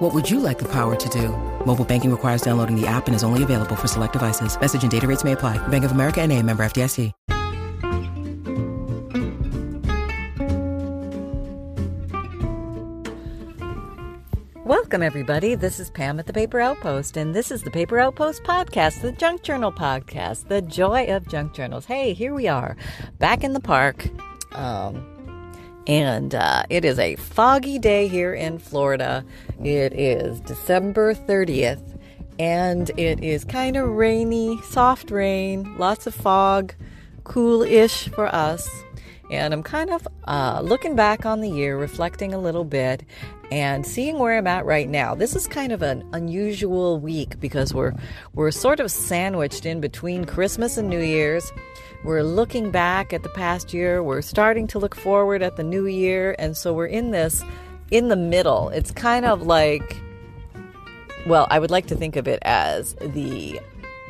What would you like the power to do? Mobile banking requires downloading the app and is only available for select devices. Message and data rates may apply. Bank of America and a member FDIC. Welcome, everybody. This is Pam at the Paper Outpost, and this is the Paper Outpost podcast, the Junk Journal podcast, the joy of junk journals. Hey, here we are, back in the park. Um, and uh, it is a foggy day here in Florida. It is December 30th, and it is kind of rainy, soft rain, lots of fog, cool ish for us. And I'm kind of uh, looking back on the year, reflecting a little bit, and seeing where I'm at right now. This is kind of an unusual week because we're we're sort of sandwiched in between Christmas and New Year's. We're looking back at the past year. We're starting to look forward at the new year, and so we're in this in the middle. It's kind of like well, I would like to think of it as the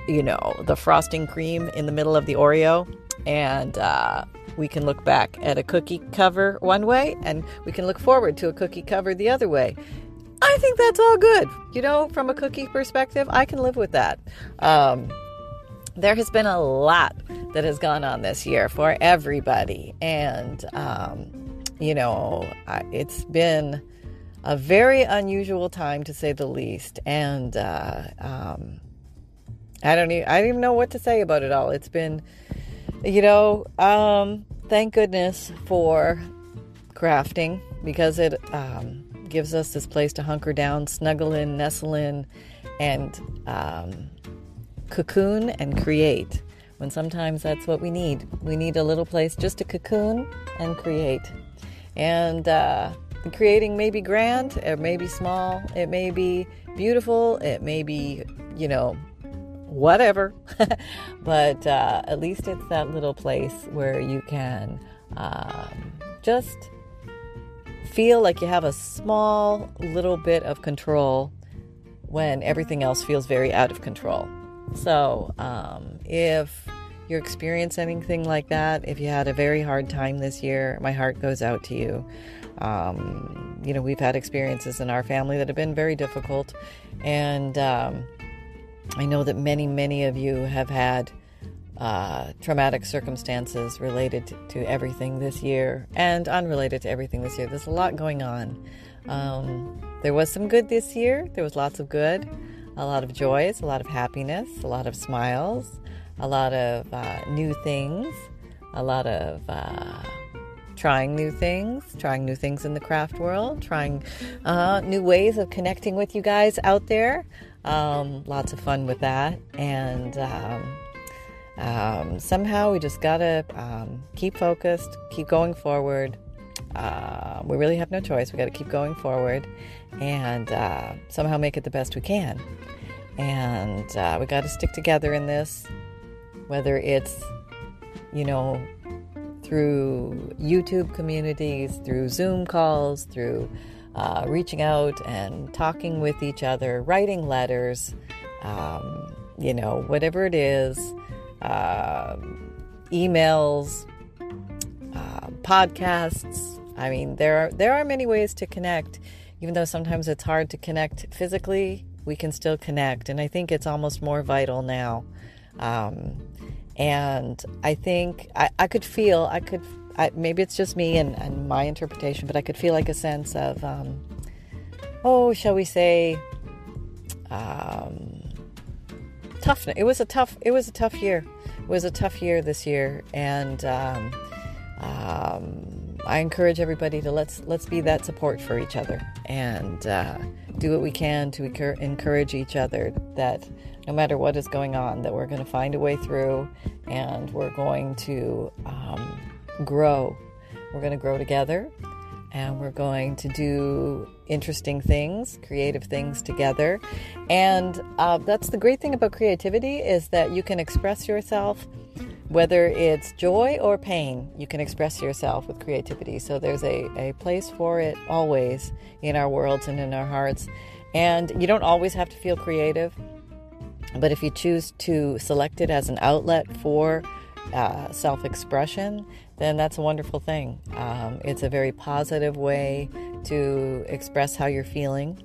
you know the frosting cream in the middle of the Oreo, and uh, we can look back at a cookie cover one way and we can look forward to a cookie cover the other way. I think that's all good. You know, from a cookie perspective, I can live with that. Um, there has been a lot that has gone on this year for everybody. And, um, you know, it's been a very unusual time to say the least. And uh, um, I don't even, I don't even know what to say about it all. It's been you know, um, thank goodness for crafting because it um, gives us this place to hunker down, snuggle in, nestle in, and um, cocoon and create. When sometimes that's what we need. We need a little place just to cocoon and create. And uh, creating may be grand, it may be small, it may be beautiful, it may be, you know, whatever. but uh, at least it's that little place where you can um, just feel like you have a small little bit of control when everything else feels very out of control. So um, if you're experiencing anything like that, if you had a very hard time this year, my heart goes out to you. Um, you know, we've had experiences in our family that have been very difficult, and um, I know that many, many of you have had uh, traumatic circumstances related to, to, everything this year and unrelated to everything this year. There's a lot going on. Um, there was some good this year, there was lots of good, a lot of joys, a lot of happiness, a lot of smiles, a lot of uh, new things, a lot of. Uh, trying new things, trying new things in the craft world, trying uh, new ways of connecting with you guys out there. Um, lots of fun with that. And um, um, somehow we just got to um, keep focused, keep going forward. Uh, we really have no choice. We got to keep going forward and uh, somehow make it the best we can. And uh, we got to stick together in this, whether it's, you know, through YouTube communities, through Zoom calls, through uh, reaching out and talking with each other, writing letters, um, you know, whatever it is, uh, emails, uh, podcasts. I mean, there are there are many ways to connect, even though sometimes it's hard to connect physically. We can still connect, and I think it's almost more vital now. Um, and I think I, I could feel I could I, maybe it's just me and, and, my interpretation, but I could feel like a sense of, um, oh, shall we say, um, toughness. It was a tough. It was a tough year. It was a tough year this year, and um, um, I encourage everybody to let's let's be that support for each other and uh, do what we can to encourage each other. That no matter what is going on, that we're going to find a way through, and we're going to um, grow. We're going to grow together and we're going to do interesting things, creative things together. And uh, that's the great thing about creativity is that you can express yourself whether it's joy or pain, you can express yourself with creativity. So there's a, a place for it always in our worlds and in our hearts. And you don't always have to feel creative, but if you choose to select it as an outlet for uh, self expression, then that's a wonderful thing. Um, it's a very positive way to express how you're feeling.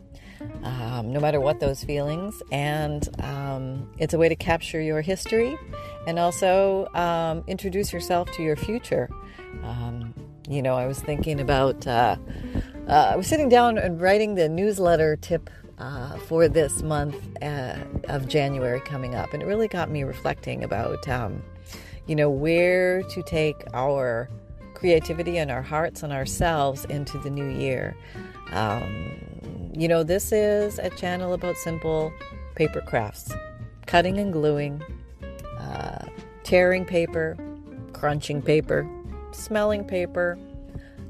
Um, no matter what those feelings, and um, it's a way to capture your history and also um, introduce yourself to your future. Um, you know, I was thinking about, uh, uh, I was sitting down and writing the newsletter tip uh, for this month uh, of January coming up, and it really got me reflecting about, um, you know, where to take our creativity and our hearts and ourselves into the new year. Um, you know, this is a channel about simple paper crafts, cutting and gluing, uh, tearing paper, crunching paper, smelling paper,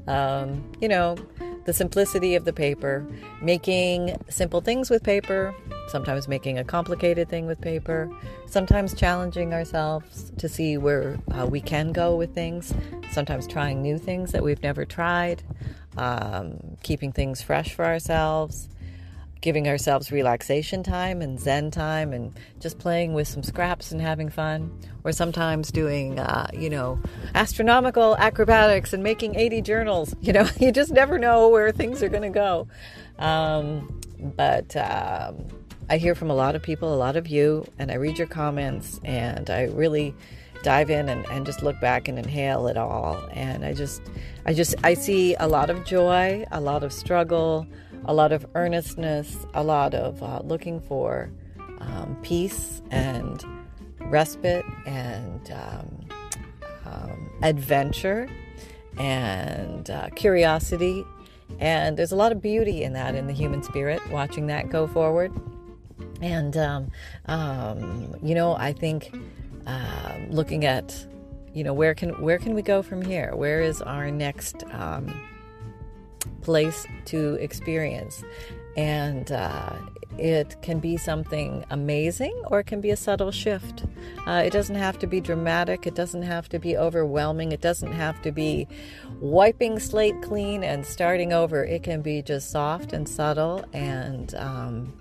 um, you know, the simplicity of the paper, making simple things with paper, sometimes making a complicated thing with paper, sometimes challenging ourselves to see where uh, we can go with things, sometimes trying new things that we've never tried, um, keeping things fresh for ourselves giving ourselves relaxation time and zen time and just playing with some scraps and having fun. Or sometimes doing uh, you know astronomical acrobatics and making 80 journals. You know you just never know where things are going to go. Um, but um, i hear from a lot of people a lot of you and i read your comments and i really dive in and, and just look back and inhale it all. And i just i just i see a lot of joy a lot of struggle a lot of earnestness, a lot of uh, looking for um, peace and respite and um, um, adventure and uh, curiosity. And there's a lot of beauty in that in the human spirit, watching that go forward. And, um, um, you know, I think um, looking at, you know, where can where can we go from here? Where is our next place to experience. And uh, it can be something amazing or it can be a subtle shift. Uh, it doesn't have to be dramatic, it doesn't have to be overwhelming, it doesn't have to be wiping slate clean and starting over. It can be just soft and subtle, and, um,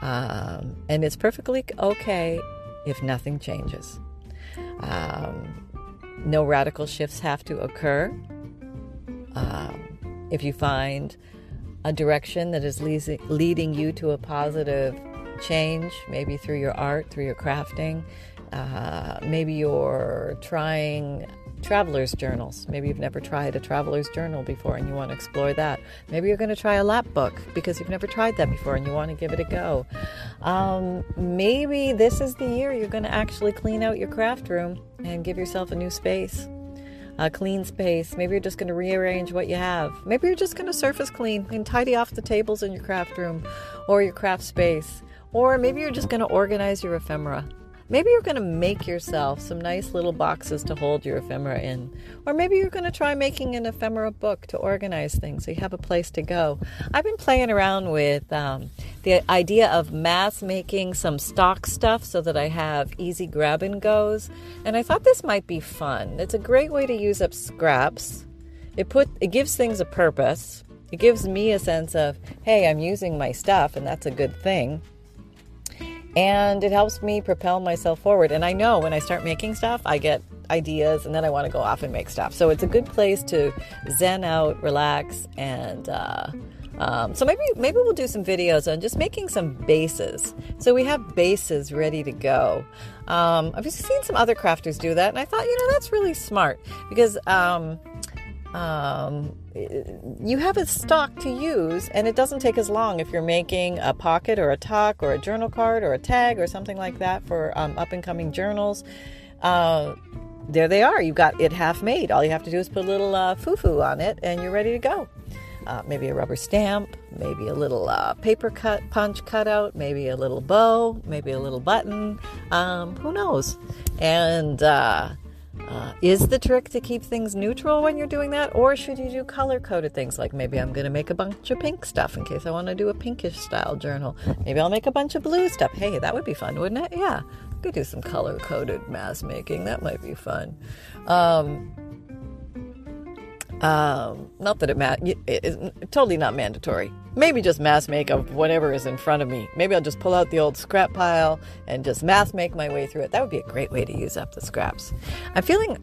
um, and it's perfectly okay if nothing changes. Um, no radical shifts have to occur. Um, if you find a direction that is leading you to a positive change, maybe through your art, through your crafting, uh, maybe you're trying traveler's journals. Maybe you've never tried a traveler's journal before and you want to explore that. Maybe you're going to try a lap book because you've never tried that before and you want to give it a go. Um, maybe this is the year you're going to actually clean out your craft room and give yourself a new space a clean space. Maybe you're just going to rearrange what you have. Maybe you're just going to surface clean and tidy off the tables in your craft room or your craft space. Or maybe you're just going to organize your ephemera. Maybe you're going to make yourself some nice little boxes to hold your ephemera in. Or maybe you're going to try making an ephemera book to organize things so you have a place to go. I've been playing around with um, the idea of mass making some stock stuff so that I have easy grab and goes. And I thought this might be fun. It's a great way to use up scraps. It put it gives things a purpose. It gives me a sense of, hey, I'm using my stuff and that's a good thing and it helps me propel myself forward. And I know when I start making stuff, I get ideas and then I want to go off and make stuff. So it's a good place to zen out, relax, and uh, um, so maybe maybe we'll do some videos on just making some bases. So we have bases ready to go. Um, I've seen some other crafters do that, and I thought, you know, that's really smart because. Um, um, you have a stock to use, and it doesn't take as long if you're making a pocket or a tuck or a journal card or a tag or something like that for um, up and coming journals. Uh, there they are. You've got it half made. All you have to do is put a little uh, foo foo on it, and you're ready to go. Uh, maybe a rubber stamp, maybe a little uh, paper cut punch cutout, maybe a little bow, maybe a little button. Um, who knows? And uh, uh, is the trick to keep things neutral when you're doing that, or should you do color coded things? Like maybe I'm going to make a bunch of pink stuff in case I want to do a pinkish style journal. Maybe I'll make a bunch of blue stuff. Hey, that would be fun, wouldn't it? Yeah. Could do some color coded mass making. That might be fun. Um, um, not that it, ma- it is totally not mandatory. Maybe just mass make of whatever is in front of me. Maybe I'll just pull out the old scrap pile and just mass make my way through it. That would be a great way to use up the scraps. I'm feeling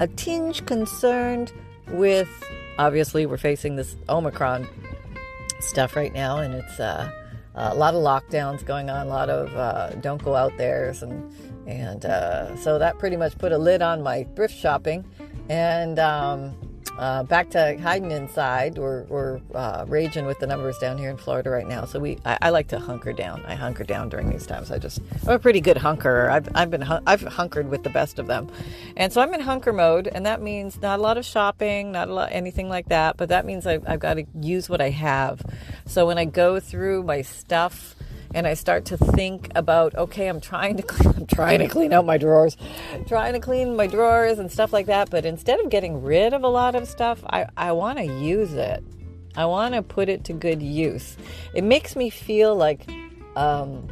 a tinge concerned with obviously we're facing this Omicron stuff right now, and it's uh, a lot of lockdowns going on, a lot of uh, don't go out there's, and and uh, so that pretty much put a lid on my thrift shopping, and. Um, uh, back to hiding inside. We're, we're uh, raging with the numbers down here in Florida right now. So we, I, I, like to hunker down. I hunker down during these times. I just, I'm a pretty good hunkerer. I've, I've been, I've hunkered with the best of them, and so I'm in hunker mode, and that means not a lot of shopping, not a lot anything like that. But that means I've, I've got to use what I have. So when I go through my stuff and I start to think about, okay, I'm trying to clean, I'm trying to clean out my drawers, trying to clean my drawers and stuff like that. But instead of getting rid of a lot of stuff, I, I want to use it. I want to put it to good use. It makes me feel like um,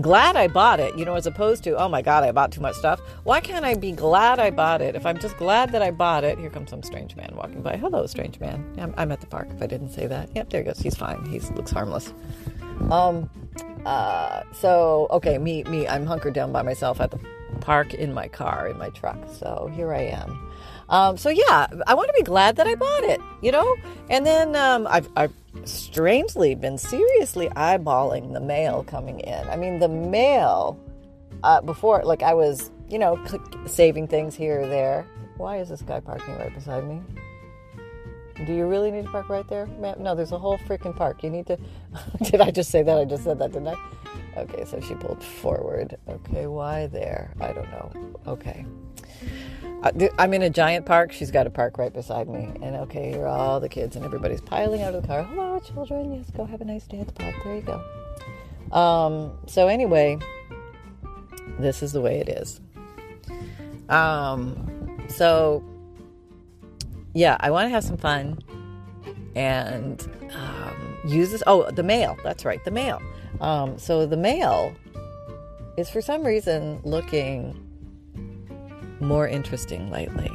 glad I bought it, you know, as opposed to, oh my God, I bought too much stuff. Why can't I be glad I bought it? If I'm just glad that I bought it, here comes some strange man walking by. Hello, strange man. I'm, I'm at the park if I didn't say that. Yep, there he goes. He's fine. He looks harmless. Um, uh, so okay, me, me, I'm hunkered down by myself at the park in my car, in my truck. So here I am. Um, so yeah, I want to be glad that I bought it, you know? And then um, I've, I've strangely been seriously eyeballing the mail coming in. I mean, the mail uh, before, like I was, you know, saving things here or there. Why is this guy parking right beside me? Do you really need to park right there? No, there's a whole freaking park. You need to. Did I just say that? I just said that, didn't I? Okay, so she pulled forward. Okay, why there? I don't know. Okay. Uh, I'm in a giant park. She's got a park right beside me. And okay, here are all the kids, and everybody's piling out of the car. Hello, children. Yes, go have a nice day at the park. There you go. Um, so, anyway, this is the way it is. Um, so yeah, I want to have some fun and um, use this. Oh, the mail. That's right, the mail. Um, so the mail is for some reason looking more interesting lately.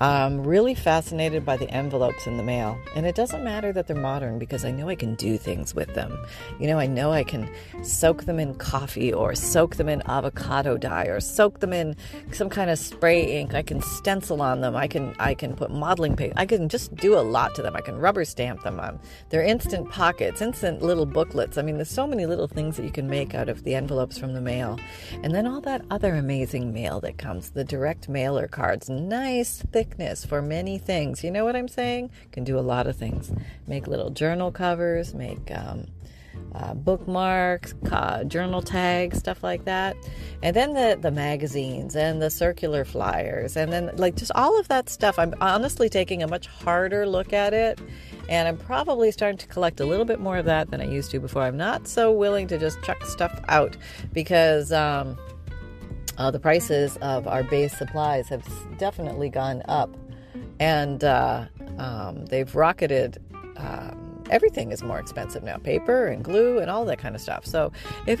I'm really fascinated by the envelopes in the mail. And it doesn't matter that they're modern because I know I can do things with them. You know, I know I can soak them in coffee or soak them in avocado dye or soak them in some kind of spray ink. I can stencil on them. I can I can put modeling paint. I can just do a lot to them. I can rubber stamp them on. They're instant pockets, instant little booklets. I mean, there's so many little things that you can make out of the envelopes from the mail. And then all that other amazing mail that comes, the direct mailer cards, nice thick thickness for many things. You know what I'm saying? Can do a lot of things. Make little journal covers, make um, uh, bookmarks, journal tags, stuff like that. And then the, the magazines and the circular flyers, and then like just all of that stuff. I'm honestly taking a much harder look at it. And I'm probably starting to collect a little bit more of that than I used to before. I'm not so willing to just chuck stuff out because um, uh, the prices of our base supplies have definitely gone up, and uh, um, they've rocketed. Um, everything is more expensive now paper and glue and all that kind of stuff. So if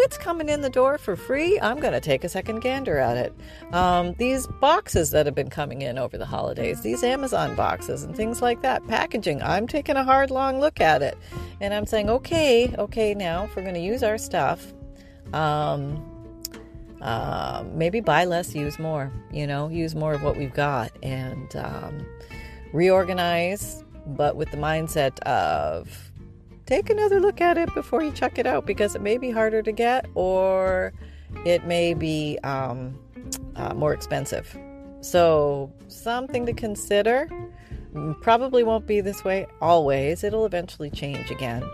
it's coming in the door for free, I'm going to take a second gander at it. Um, these boxes that have been coming in over the holidays, these Amazon boxes and things like that, packaging, I'm taking a hard, long look at it. And I'm saying, okay, okay, now if we're going to use our stuff, um, uh, maybe buy less, use more, you know, use more of what we've got and um, reorganize, but with the mindset of, take another look at it before you chuck it out because it may be harder to get or it may be um, uh, more expensive. So, something to consider. Probably won't be this way always, it'll eventually change again.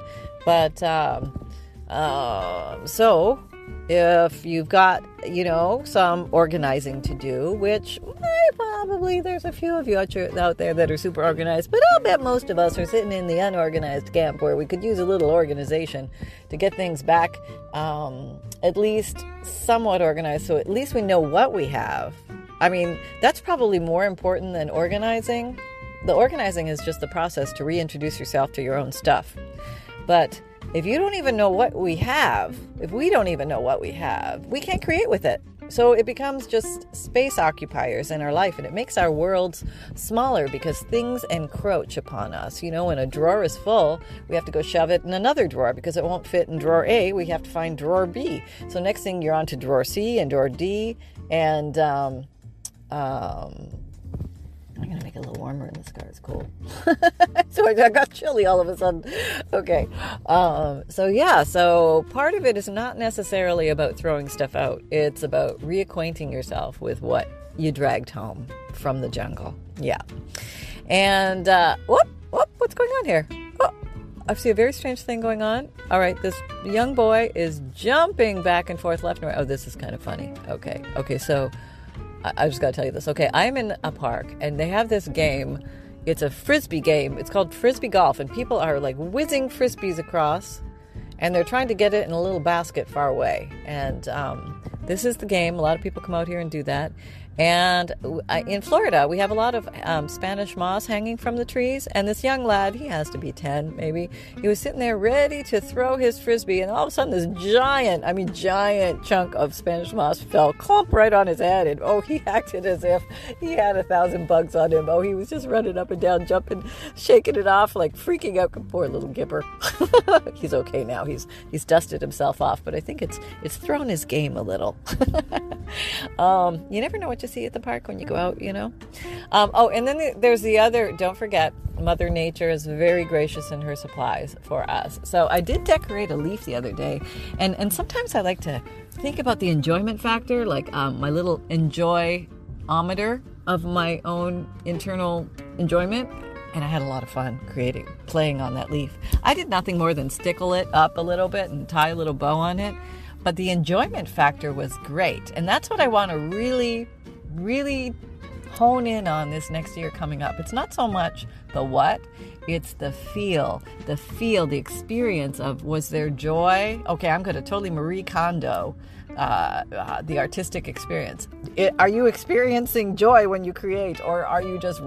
But um, uh, so, if you've got, you know, some organizing to do, which I probably there's a few of you out there that are super organized, but I'll bet most of us are sitting in the unorganized camp where we could use a little organization to get things back um, at least somewhat organized so at least we know what we have. I mean, that's probably more important than organizing. The organizing is just the process to reintroduce yourself to your own stuff. But if you don't even know what we have, if we don't even know what we have, we can't create with it. So it becomes just space occupiers in our life and it makes our worlds smaller because things encroach upon us. You know, when a drawer is full, we have to go shove it in another drawer because it won't fit in drawer A. We have to find drawer B. So next thing you're on to drawer C and drawer D and um, um, I'm gonna make it a little warmer in this car. It's cool. so I got chilly all of a sudden. Okay. Um, so yeah. So part of it is not necessarily about throwing stuff out. It's about reacquainting yourself with what you dragged home from the jungle. Yeah. And uh, whoop, whoop, what's going on here? Oh, I see a very strange thing going on. All right, this young boy is jumping back and forth left and right. Oh, this is kind of funny. Okay. Okay. So I just got to tell you this. Okay, I'm in a park and they have this game. It's a frisbee game. It's called frisbee golf, and people are like whizzing frisbees across, and they're trying to get it in a little basket far away. And um, this is the game. A lot of people come out here and do that. And in Florida, we have a lot of um, Spanish moss hanging from the trees. And this young lad, he has to be 10 maybe, he was sitting there ready to throw his frisbee. And all of a sudden, this giant, I mean, giant chunk of Spanish moss fell clump right on his head. And oh, he acted as if he had a thousand bugs on him. Oh, he was just running up and down, jumping, shaking it off, like freaking out. Poor little Gipper. he's okay now. He's he's dusted himself off, but I think it's it's thrown his game a little. um, you never know what to see at the park when you go out, you know. Um, oh, and then there's the other. Don't forget, Mother Nature is very gracious in her supplies for us. So I did decorate a leaf the other day, and and sometimes I like to think about the enjoyment factor, like um, my little enjoyometer of my own internal enjoyment and I had a lot of fun creating, playing on that leaf. I did nothing more than stickle it up a little bit and tie a little bow on it, but the enjoyment factor was great. And that's what I want to really, really hone in on this next year coming up. It's not so much the what, it's the feel, the feel, the experience of was there joy? Okay, I'm going to totally Marie Kondo. Uh, uh, the artistic experience. It, are you experiencing joy when you create, or are you just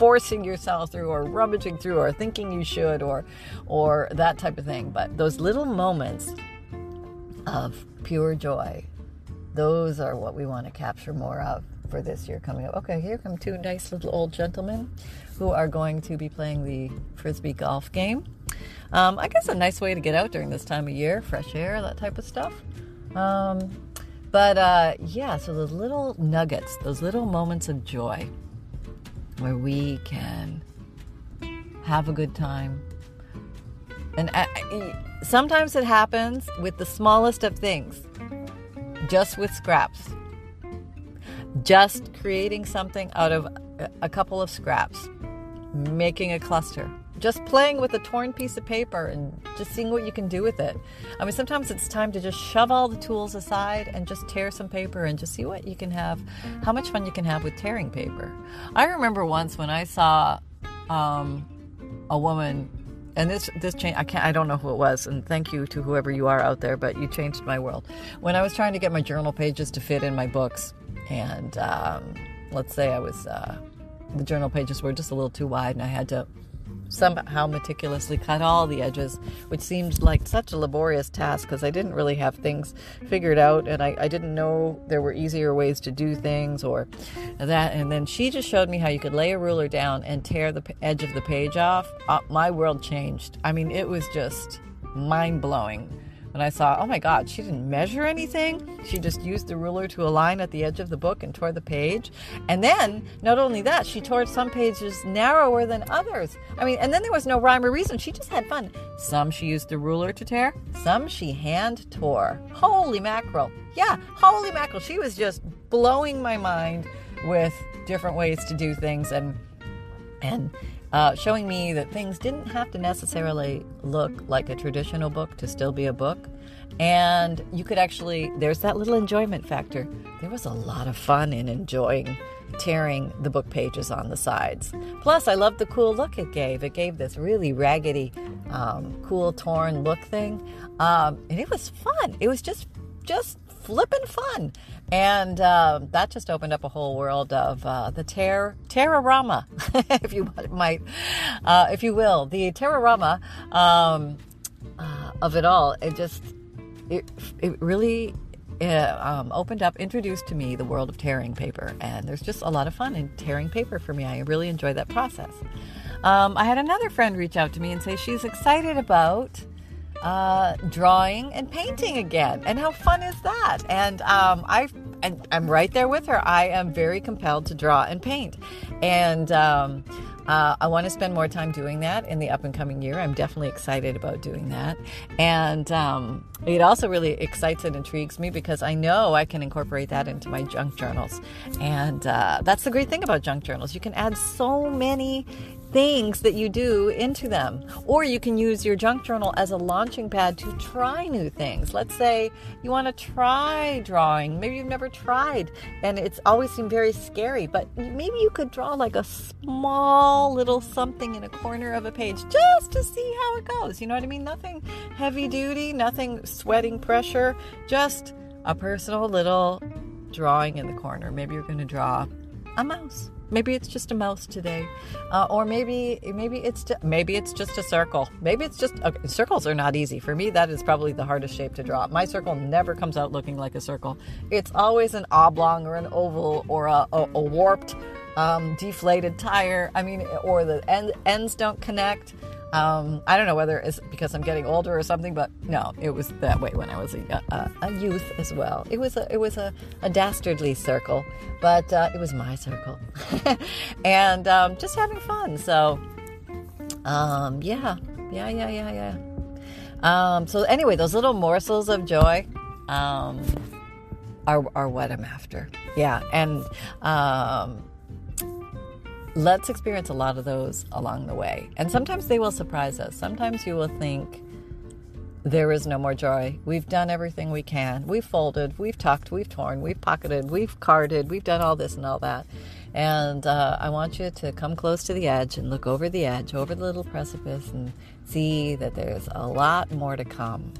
forcing yourself through or rummaging through or thinking you should or or that type of thing but those little moments of pure joy those are what we want to capture more of for this year coming up okay here come two nice little old gentlemen who are going to be playing the frisbee golf game um, i guess a nice way to get out during this time of year fresh air that type of stuff um, but uh, yeah so those little nuggets those little moments of joy where we can have a good time. And uh, sometimes it happens with the smallest of things, just with scraps. Just creating something out of a couple of scraps, making a cluster just playing with a torn piece of paper and just seeing what you can do with it. I mean, sometimes it's time to just shove all the tools aside and just tear some paper and just see what you can have, how much fun you can have with tearing paper. I remember once when I saw um, a woman. And this this change I can't I don't know who it was and thank you to whoever you are out there but you changed my world when I was trying to get my journal pages to fit in my books and um, let's say I was uh, the journal pages were just a little too wide and I had to somehow meticulously cut all the edges, which seemed like such a laborious task because I didn't really have things figured out and I, I didn't know there were easier ways to do things or that. And then she just showed me how you could lay a ruler down and tear the edge of the page off. Uh, my world changed. I mean, it was just mind blowing when I saw, oh my God, she didn't measure anything. She just used the ruler to align at the edge of the book and tore the page. And then, not only that, she tore some pages narrower than others. I mean, and then there was no rhyme or reason. She just had fun. Some she used the ruler to tear, some she hand tore. Holy mackerel. Yeah, holy mackerel. She was just blowing my mind with different ways to do things and and uh, showing me that things didn't have to necessarily look like a traditional book to still be a book. And you could actually, there's that little enjoyment factor. There was a lot of fun in enjoying tearing the book pages on the sides. Plus, I loved the cool look it gave. It gave this really raggedy, um, cool torn look thing, um, and it was fun. It was just just flipping fun, and uh, that just opened up a whole world of uh, the tear terrorama, if you might, uh, if you will, the terrorama um, uh, of it all. It just it it really uh, um, opened up, introduced to me the world of tearing paper. And there's just a lot of fun in tearing paper for me. I really enjoy that process. Um, I had another friend reach out to me and say she's excited about uh, drawing and painting again. And how fun is that? And um, I and I'm right there with her. I am very compelled to draw and paint, and um, uh, I want to spend more time doing that in the up and coming year. I'm definitely excited about doing that. And um, it also really excites and intrigues me because I know I can incorporate that into my junk journals. And uh, that's the great thing about junk journals. You can add so many things that you do into them. Or you can use your junk journal as a launching pad to try new things. Let's say you want to try drawing. Maybe you've never tried and it's always seemed very scary, but maybe you could draw like a small little something in a corner of a page just to see how it goes. You know what I mean? Nothing heavy duty, nothing sweating pressure, just a personal little drawing in the corner. Maybe you're going to draw a mouse Maybe it's just a mouse today, uh, or maybe maybe it's just, maybe it's just a circle. Maybe it's just okay, circles are not easy for me. That is probably the hardest shape to draw. My circle never comes out looking like a circle. It's always an oblong or an oval or a, a, a warped, um, deflated tire. I mean, or the end, ends don't connect. Um, I don't know whether it's because I'm getting older or something, but no, it was that way when I was a, a, a youth as well. It was a, it was a, a dastardly circle, but uh, it was my circle, and um, just having fun. So, um, yeah, yeah, yeah, yeah, yeah. Um, so anyway, those little morsels of joy um, are are what I'm after. Yeah, and um, let's experience a lot of those along the way. And sometimes they will surprise us. Sometimes you will think, there is no more joy. We've done everything we can. We've folded, we've tucked, we've torn, we've pocketed, we've carded, we've done all this and all that. And uh, I want you to come close to the edge and look over the edge, over the little precipice, and see that there's a lot more to come.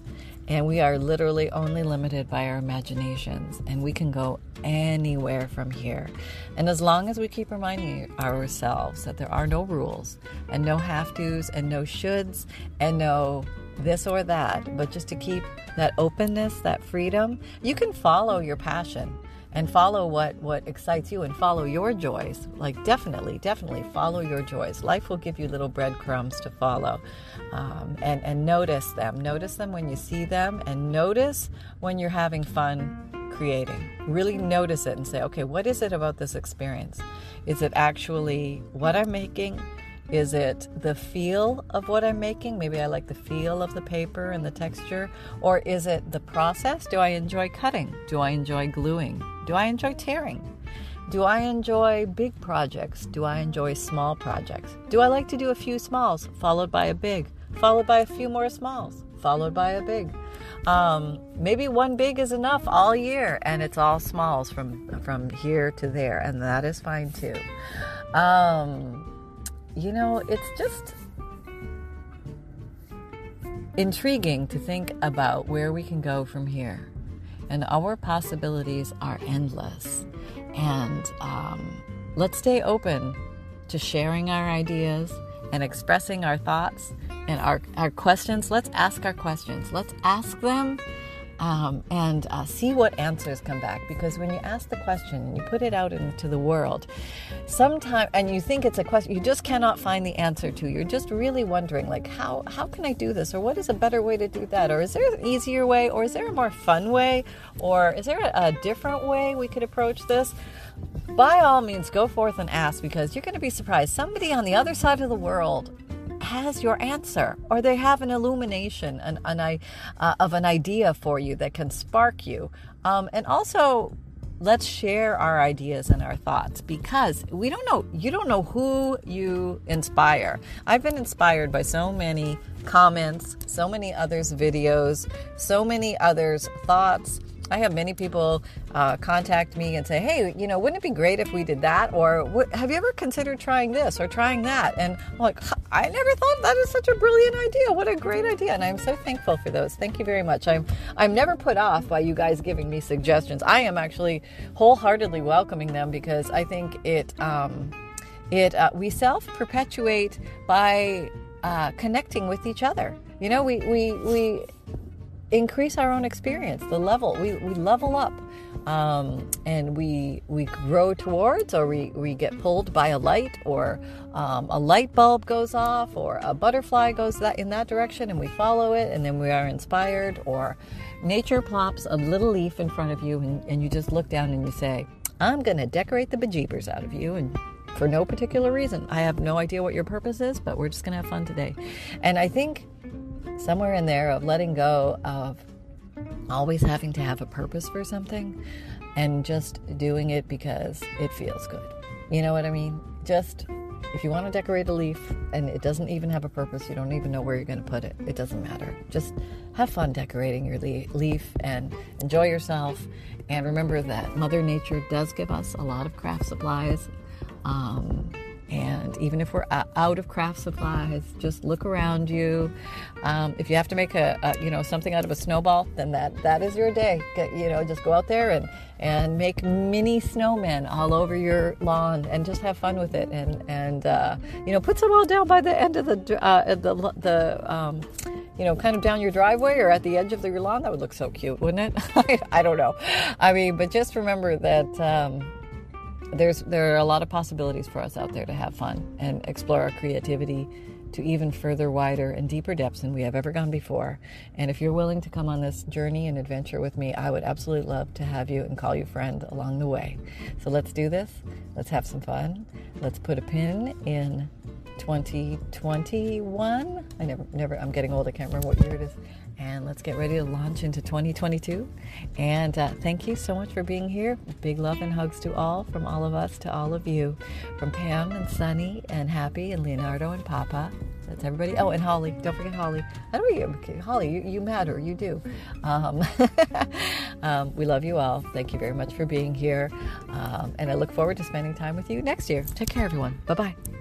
And we are literally only limited by our imaginations, and we can go anywhere from here. And as long as we keep reminding ourselves that there are no rules, and no have tos, and no shoulds, and no this or that, but just to keep that openness, that freedom, you can follow your passion and follow what what excites you and follow your joys. Like definitely definitely follow your joys. Life will give you little breadcrumbs to follow um, and and notice them notice them when you see them and notice when you're having fun creating really notice it and say okay what is it about this experience is it actually what i'm making is it the feel of what I'm making? Maybe I like the feel of the paper and the texture. Or is it the process? Do I enjoy cutting? Do I enjoy gluing? Do I enjoy tearing? Do I enjoy big projects? Do I enjoy small projects? Do I like to do a few smalls followed by a big, followed by a few more smalls, followed by a big? Um, maybe one big is enough all year, and it's all smalls from from here to there, and that is fine too. Um, you know, it's just intriguing to think about where we can go from here. And our possibilities are endless. And um, let's stay open to sharing our ideas and expressing our thoughts and our, our questions. Let's ask our questions. Let's ask them um, and uh, see what answers come back. Because when you ask the question and you put it out into the world, sometimes and you think it's a question you just cannot find the answer to. You're just really wondering, like, how how can I do this, or what is a better way to do that, or is there an easier way, or is there a more fun way, or is there a, a different way we could approach this? By all means, go forth and ask because you're going to be surprised. Somebody on the other side of the world has your answer, or they have an illumination an, an, uh, of an idea for you that can spark you. Um, and also, let's share our ideas and our thoughts because we don't know you don't know who you inspire i've been inspired by so many comments so many others videos so many others thoughts I have many people uh, contact me and say, hey, you know, wouldn't it be great if we did that? Or have you ever considered trying this or trying that? And I'm like, I never thought that is such a brilliant idea. What a great idea. And I'm so thankful for those. Thank you very much. I'm, I'm never put off by you guys giving me suggestions. I am actually wholeheartedly welcoming them because I think it, um, it uh, we self perpetuate by uh, connecting with each other. You know, we, we, we, increase our own experience, the level. We, we level up um, and we, we grow towards, or we, we get pulled by a light, or um, a light bulb goes off, or a butterfly goes that, in that direction and we follow it, and then we are inspired, or nature plops a little leaf in front of you and, and you just look down and you say, I'm going to decorate the bejeebers out of you. And for no particular reason. I have no idea what your purpose is, but we're just going to have fun today. And I think somewhere in there of letting go of always having to have a purpose for something and just doing it because it feels good. You know what I mean? Just if you want to decorate a leaf and it doesn't even have a purpose, you don't even know where you're going to put it. It doesn't matter. Just have fun decorating your leaf and enjoy yourself. And remember that Mother Nature does give us a lot of craft supplies. Um, and even if we're out of craft supplies, just look around you. Um, if you have to make a, a, you know something out of a snowball, then that that is your day. Get, you know, just go out there and and make mini snowmen all over your lawn and just have fun with it. And and uh, you know, put some all down by the end of the uh, the the. Um, you know, kind of down your driveway or at the edge of your lawn, that would look so cute, wouldn't it? I, I don't know. I mean, but just remember that um, there's there are a lot of possibilities for us out there to have fun and explore our creativity to even further wider and deeper depths than we have ever gone before. And if you're willing to come on this journey and adventure with me, I would absolutely love to have you and call you friend along the way. So let's do this. Let's have some fun. Let's put a pin in 2021. I never never I'm getting old. I can't remember what year it is and let's get ready to launch into 2022. And uh, thank you so much for being here. Big love and hugs to all, from all of us to all of you, from Pam and Sunny and Happy and Leonardo and Papa. That's everybody. Oh, and Holly. Don't forget Holly. I don't you, Holly. You, you matter. You do. Um, um, we love you all. Thank you very much for being here, um, and I look forward to spending time with you next year. Take care, everyone. Bye bye.